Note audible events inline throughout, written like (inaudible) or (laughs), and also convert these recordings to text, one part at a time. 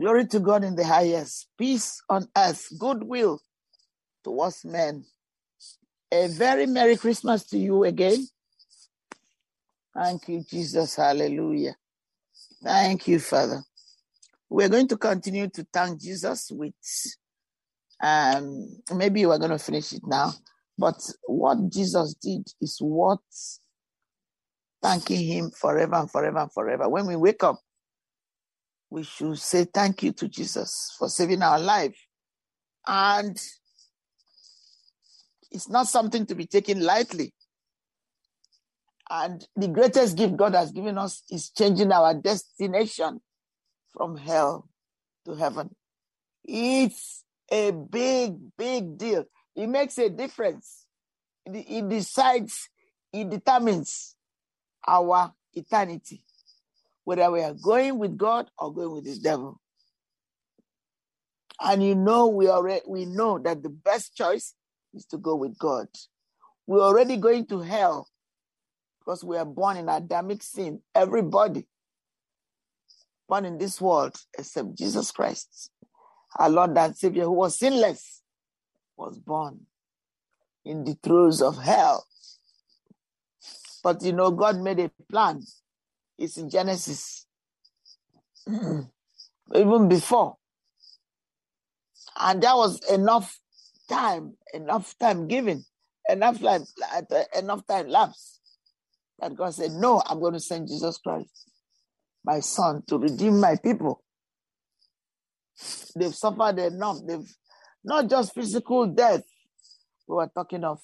Glory to God in the highest, peace on earth, goodwill towards men. A very Merry Christmas to you again. Thank you, Jesus. Hallelujah. Thank you, Father. We're going to continue to thank Jesus with, um, maybe we're going to finish it now, but what Jesus did is what thanking Him forever and forever and forever. When we wake up, we should say thank you to Jesus for saving our life. And it's not something to be taken lightly. And the greatest gift God has given us is changing our destination from hell to heaven. It's a big, big deal. It makes a difference. It, decides, it determines our eternity whether we are going with God or going with the devil. And you know, we already we know that the best choice is to go with God. We're already going to hell because we are born in Adamic sin. Everybody born in this world except Jesus Christ, our Lord and Savior, who was sinless, was born in the throes of hell. But you know, God made a plan it's in Genesis. (clears throat) Even before. And that was enough time, enough time given, enough time, uh, enough time lapse. That God said, No, I'm going to send Jesus Christ, my son, to redeem my people. They've suffered enough. They've not just physical death. We were talking of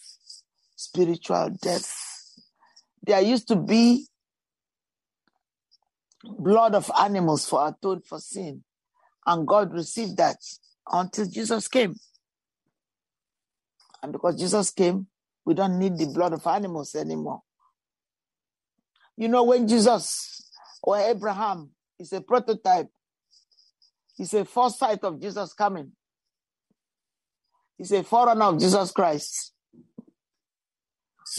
spiritual death. There used to be blood of animals for atone for sin. And God received that until Jesus came. And because Jesus came, we don't need the blood of animals anymore. You know, when Jesus or Abraham is a prototype, he's a foresight of Jesus coming. He's a forerunner of Jesus Christ.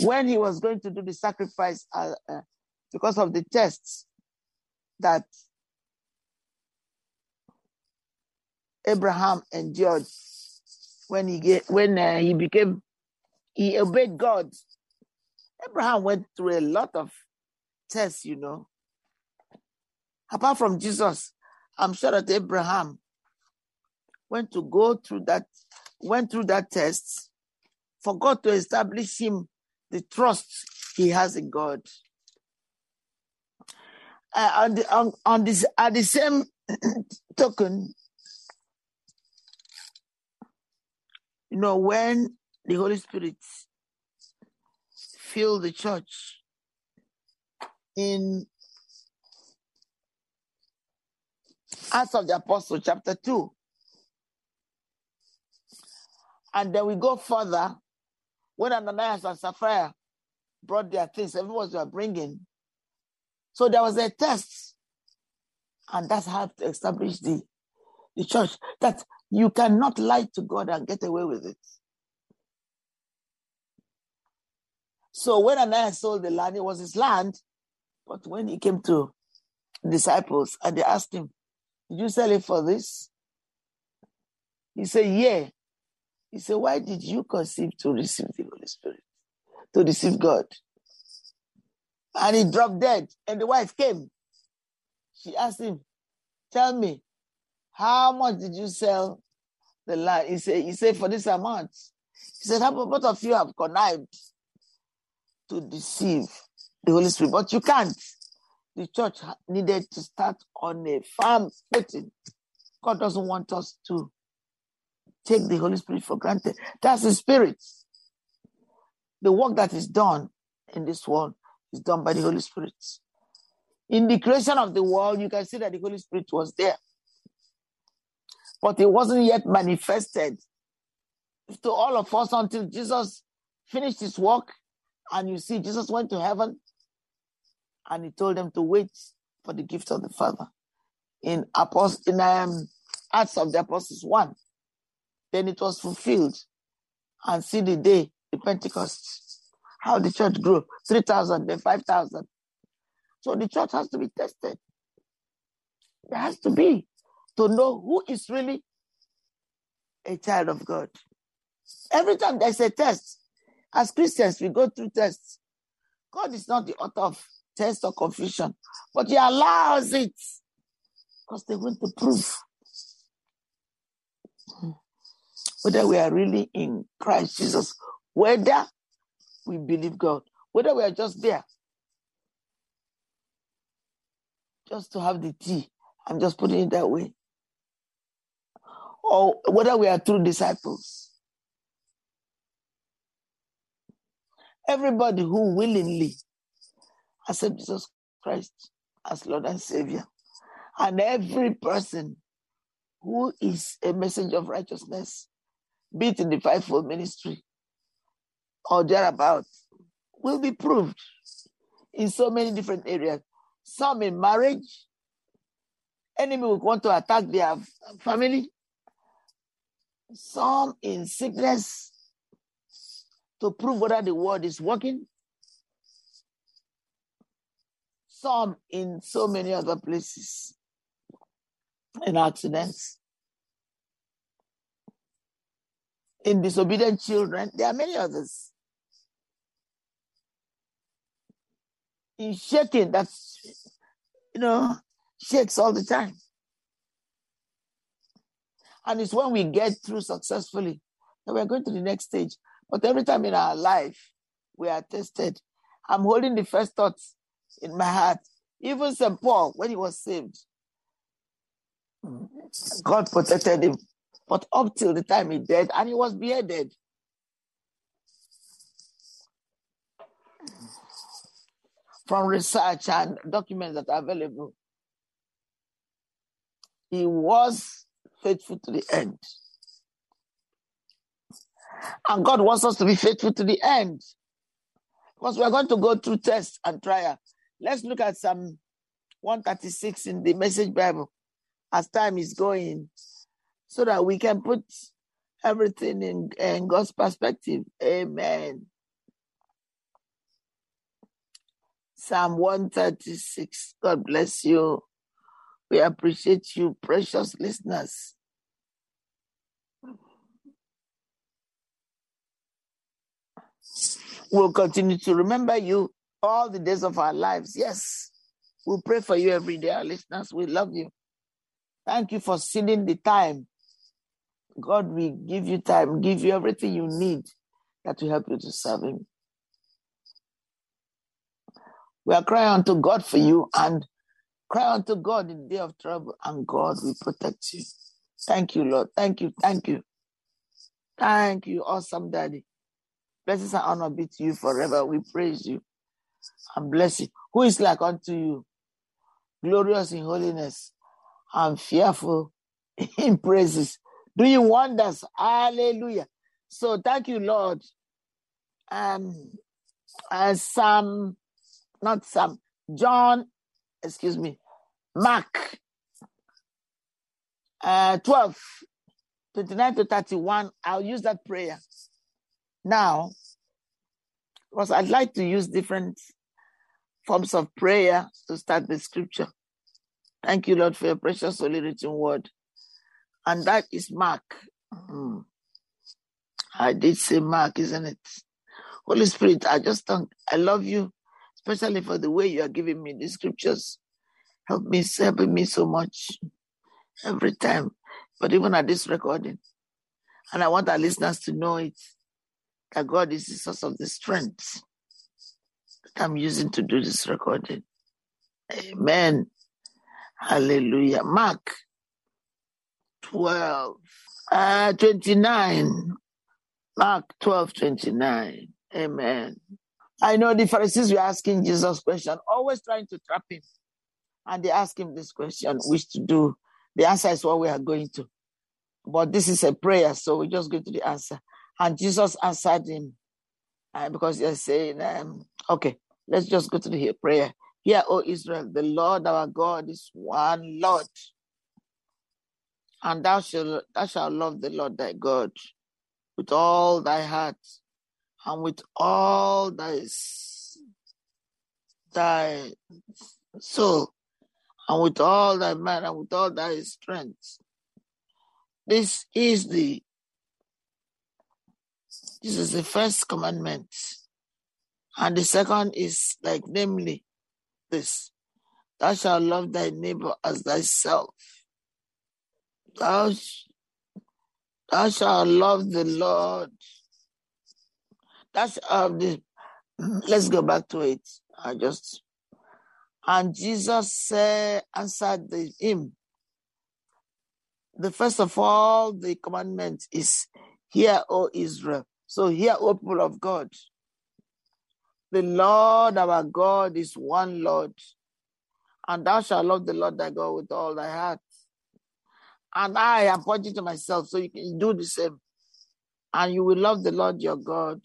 When he was going to do the sacrifice uh, uh, because of the tests, that Abraham endured when he get, when uh, he became he obeyed God. Abraham went through a lot of tests, you know. Apart from Jesus, I'm sure that Abraham went to go through that, went through that test for God to establish him the trust he has in God uh, on, the, on, on this at the same (clears throat) token, you know, when the Holy Spirit filled the church in Acts of the Apostle, chapter 2. And then we go further. When Ananias and Sapphira brought their things, everyone was bringing, so there was a test. And that's how to establish the, the church that you cannot lie to God and get away with it. So when Ananias sold the land, it was his land. But when he came to disciples and they asked him, Did you sell it for this? He said, Yeah. He said, Why did you conceive to receive the Holy Spirit? To receive God? And he dropped dead. And the wife came. She asked him, Tell me, how much did you sell the land? He said, he said For this amount. He said, How both of you have connived to deceive the Holy Spirit? But you can't. The church needed to start on a firm footing. God doesn't want us to take the Holy Spirit for granted. That's the Spirit. The work that is done in this world is done by the Holy Spirit. In the creation of the world, you can see that the Holy Spirit was there. But it wasn't yet manifested to all of us until Jesus finished his work. And you see, Jesus went to heaven and he told them to wait for the gift of the Father. In Apost- in um, Acts of the Apostles 1, then it was fulfilled. And see the day, the Pentecost, how the church grew 3,000, then 5,000. So the church has to be tested. There has to be to know who is really a child of God. Every time there's a test, as Christians, we go through tests. God is not the author of test or confusion, but He allows it because they want to prove whether we are really in Christ Jesus, whether we believe God, whether we are just there just to have the tea. I'm just putting it that way. Or whether we are true disciples. Everybody who willingly accepts Jesus Christ as Lord and Savior, and every person who is a messenger of righteousness, be it in the fivefold ministry or thereabout, will be proved in so many different areas. Some in marriage, enemy will want to attack their family. Some in sickness to prove whether the word is working. Some in so many other places, in accidents, in disobedient children. There are many others. Shaking, that you know, shakes all the time. And it's when we get through successfully that we're going to the next stage. But every time in our life, we are tested. I'm holding the first thoughts in my heart. Even St. Paul, when he was saved, God protected him. But up till the time he died, and he was beheaded. From research and documents that are available, he was faithful to the end. And God wants us to be faithful to the end. Because we are going to go through tests and trial. Let's look at Psalm 136 in the Message Bible as time is going, so that we can put everything in, in God's perspective. Amen. Psalm 136. God bless you. We appreciate you, precious listeners. We'll continue to remember you all the days of our lives. Yes, we'll pray for you every day, our listeners. We love you. Thank you for seeing the time. God will give you time, give you everything you need that will help you to serve Him. We are crying unto God for you and cry unto God in the day of trouble, and God will protect you. Thank you, Lord. Thank you. Thank you. Thank you, awesome Daddy. Blessings and honor be to you forever. We praise you and bless you. Who is like unto you? Glorious in holiness and fearful (laughs) in praises. Doing wonders. Hallelujah. So thank you, Lord. Um, as Psalm, not Psalm, John, excuse me, Mark uh, 12, 29 to 31. I'll use that prayer now because I'd like to use different forms of prayer to start the scripture. Thank you, Lord, for your precious holy written word. And that is Mark. Mm. I did say Mark, isn't it? Holy Spirit, I just thank, I love you, especially for the way you are giving me the scriptures. Help me, helping me so much every time, but even at this recording. And I want our listeners to know it that God is the source of the strength that I'm using to do this recording. Amen. Hallelujah. Mark 12, uh, 29. Mark 12, 29. Amen. I know the Pharisees were asking Jesus question, always trying to trap him. and they ask him this question, which to do. The answer is what we are going to. But this is a prayer, so we just go to the answer. And Jesus answered him uh, because they're saying, um, okay, let's just go to the prayer. Hear, O Israel, the Lord our God is one Lord. And thou shalt, thou shalt love the Lord thy God with all thy heart and with all thy, thy soul and with all thy mind and with all thy strength. This is the this is the first commandment. And the second is like namely this thou shalt love thy neighbor as thyself. Thou, thou shalt love the Lord. That's uh, the, let's go back to it. I just and Jesus said, answered the, him. The first of all, the commandment is, Hear, O Israel. So, hear, O people of God. The Lord our God is one Lord, and thou shalt love the Lord thy God with all thy heart. And I am pointing to myself, so you can do the same. And you will love the Lord your God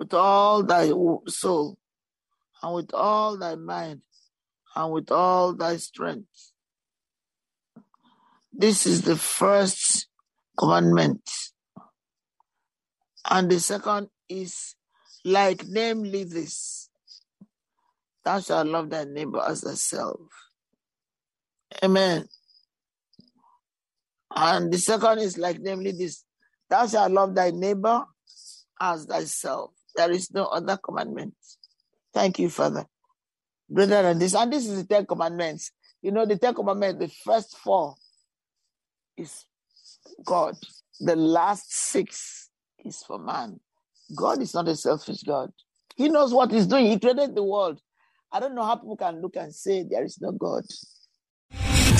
with all thy soul, and with all thy mind, and with all thy strength. This is the first commandment. And the second is like, namely, this Thou shalt love thy neighbor as thyself. Amen. And the second is like, namely, this Thou shalt love thy neighbor as thyself. There is no other commandment. Thank you, Father. Brother, and this, and this is the Ten Commandments. You know, the Ten Commandments, the first four is God. The last six is for man. God is not a selfish God. He knows what he's doing. He created the world. I don't know how people can look and say there is no God.